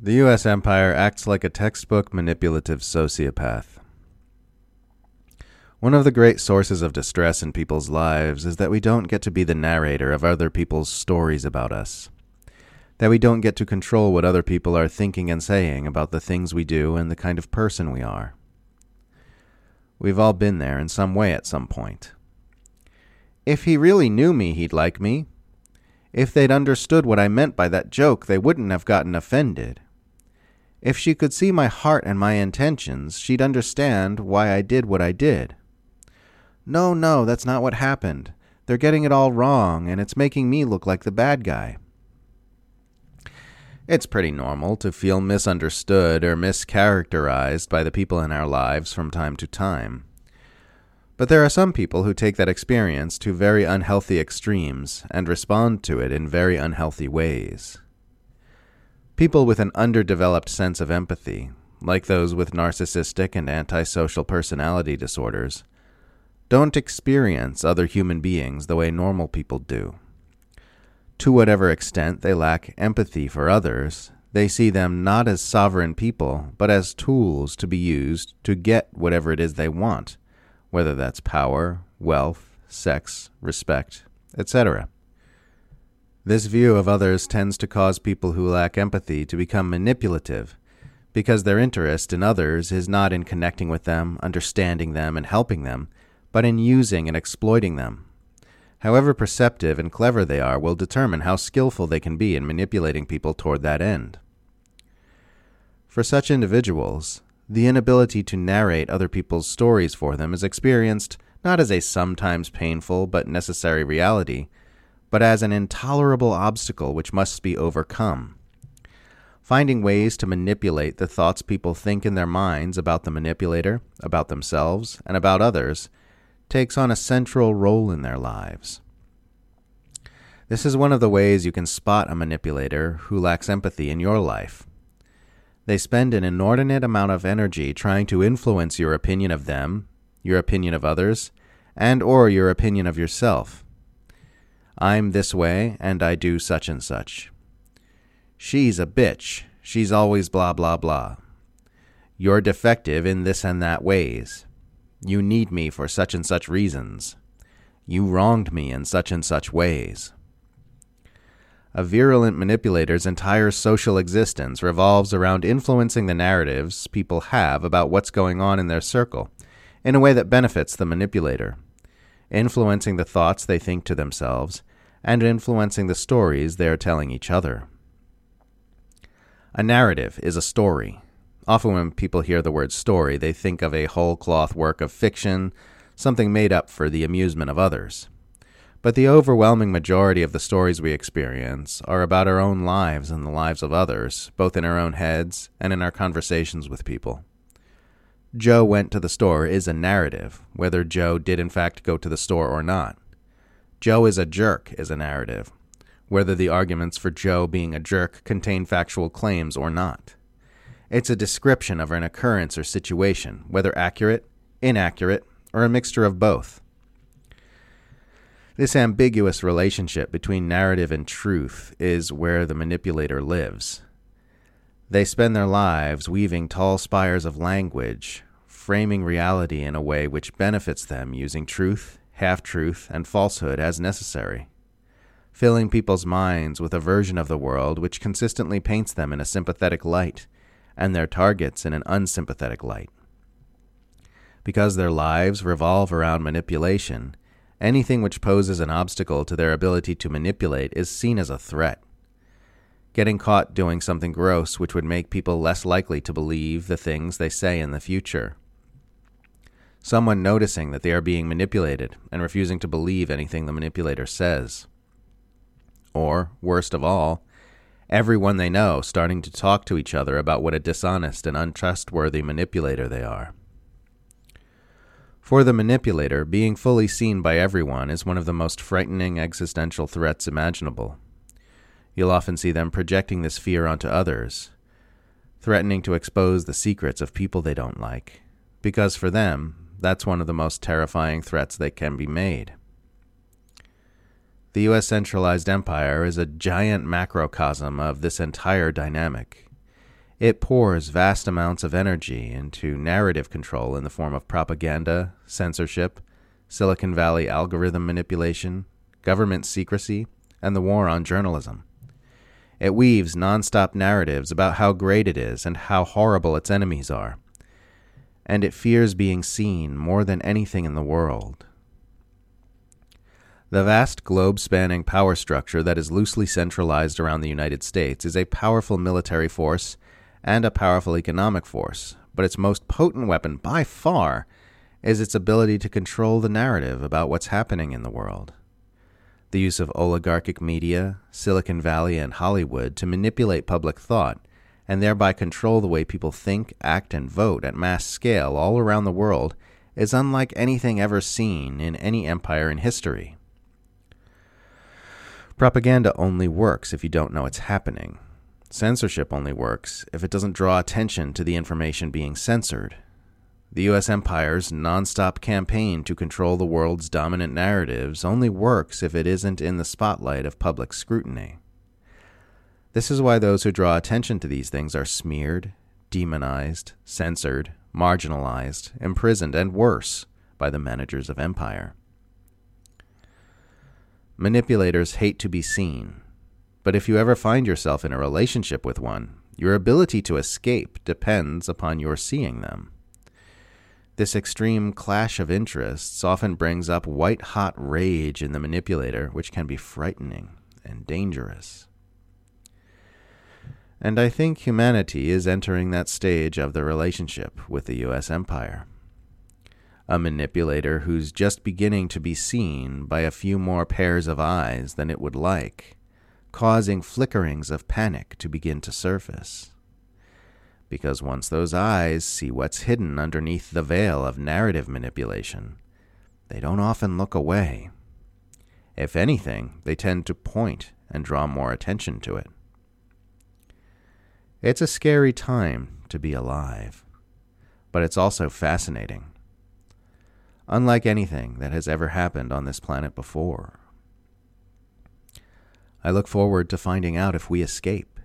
The U.S. empire acts like a textbook manipulative sociopath. One of the great sources of distress in people's lives is that we don't get to be the narrator of other people's stories about us. That we don't get to control what other people are thinking and saying about the things we do and the kind of person we are. We've all been there in some way at some point. If he really knew me, he'd like me. If they'd understood what I meant by that joke, they wouldn't have gotten offended. If she could see my heart and my intentions, she'd understand why I did what I did. No, no, that's not what happened. They're getting it all wrong, and it's making me look like the bad guy. It's pretty normal to feel misunderstood or mischaracterized by the people in our lives from time to time. But there are some people who take that experience to very unhealthy extremes and respond to it in very unhealthy ways. People with an underdeveloped sense of empathy, like those with narcissistic and antisocial personality disorders, don't experience other human beings the way normal people do. To whatever extent they lack empathy for others, they see them not as sovereign people, but as tools to be used to get whatever it is they want, whether that's power, wealth, sex, respect, etc. This view of others tends to cause people who lack empathy to become manipulative because their interest in others is not in connecting with them, understanding them, and helping them, but in using and exploiting them. However perceptive and clever they are will determine how skillful they can be in manipulating people toward that end. For such individuals, the inability to narrate other people's stories for them is experienced not as a sometimes painful but necessary reality, but as an intolerable obstacle which must be overcome. Finding ways to manipulate the thoughts people think in their minds about the manipulator, about themselves, and about others takes on a central role in their lives. This is one of the ways you can spot a manipulator who lacks empathy in your life. They spend an inordinate amount of energy trying to influence your opinion of them, your opinion of others, and or your opinion of yourself. I'm this way, and I do such and such. She's a bitch. She's always blah blah blah. You're defective in this and that ways. You need me for such and such reasons. You wronged me in such and such ways. A virulent manipulator's entire social existence revolves around influencing the narratives people have about what's going on in their circle in a way that benefits the manipulator, influencing the thoughts they think to themselves and influencing the stories they are telling each other. A narrative is a story. Often, when people hear the word story, they think of a whole cloth work of fiction, something made up for the amusement of others. But the overwhelming majority of the stories we experience are about our own lives and the lives of others, both in our own heads and in our conversations with people. Joe went to the store is a narrative, whether Joe did in fact go to the store or not. Joe is a jerk is a narrative, whether the arguments for Joe being a jerk contain factual claims or not. It's a description of an occurrence or situation, whether accurate, inaccurate, or a mixture of both. This ambiguous relationship between narrative and truth is where the manipulator lives. They spend their lives weaving tall spires of language, framing reality in a way which benefits them using truth half truth, and falsehood as necessary, filling people's minds with a version of the world which consistently paints them in a sympathetic light and their targets in an unsympathetic light. Because their lives revolve around manipulation, anything which poses an obstacle to their ability to manipulate is seen as a threat. Getting caught doing something gross which would make people less likely to believe the things they say in the future someone noticing that they are being manipulated and refusing to believe anything the manipulator says. Or, worst of all, everyone they know starting to talk to each other about what a dishonest and untrustworthy manipulator they are. For the manipulator, being fully seen by everyone is one of the most frightening existential threats imaginable. You'll often see them projecting this fear onto others, threatening to expose the secrets of people they don't like, because for them, that's one of the most terrifying threats that can be made. The U.S. centralized empire is a giant macrocosm of this entire dynamic. It pours vast amounts of energy into narrative control in the form of propaganda, censorship, Silicon Valley algorithm manipulation, government secrecy, and the war on journalism. It weaves nonstop narratives about how great it is and how horrible its enemies are. And it fears being seen more than anything in the world. The vast globe spanning power structure that is loosely centralized around the United States is a powerful military force and a powerful economic force, but its most potent weapon by far is its ability to control the narrative about what's happening in the world. The use of oligarchic media, Silicon Valley, and Hollywood to manipulate public thought and thereby control the way people think, act, and vote at mass scale all around the world is unlike anything ever seen in any empire in history. Propaganda only works if you don't know it's happening. Censorship only works if it doesn't draw attention to the information being censored. The U.S. empire's nonstop campaign to control the world's dominant narratives only works if it isn't in the spotlight of public scrutiny. This is why those who draw attention to these things are smeared, demonized, censored, marginalized, imprisoned, and worse by the managers of empire. Manipulators hate to be seen, but if you ever find yourself in a relationship with one, your ability to escape depends upon your seeing them. This extreme clash of interests often brings up white hot rage in the manipulator, which can be frightening and dangerous. And I think humanity is entering that stage of the relationship with the U.S. empire. A manipulator who's just beginning to be seen by a few more pairs of eyes than it would like, causing flickerings of panic to begin to surface because once those eyes see what's hidden underneath the veil of narrative manipulation, they don't often look away. If anything, they tend to point and draw more attention to it. It's a scary time to be alive, but it's also fascinating. Unlike anything that has ever happened on this planet before. I look forward to finding out if we escape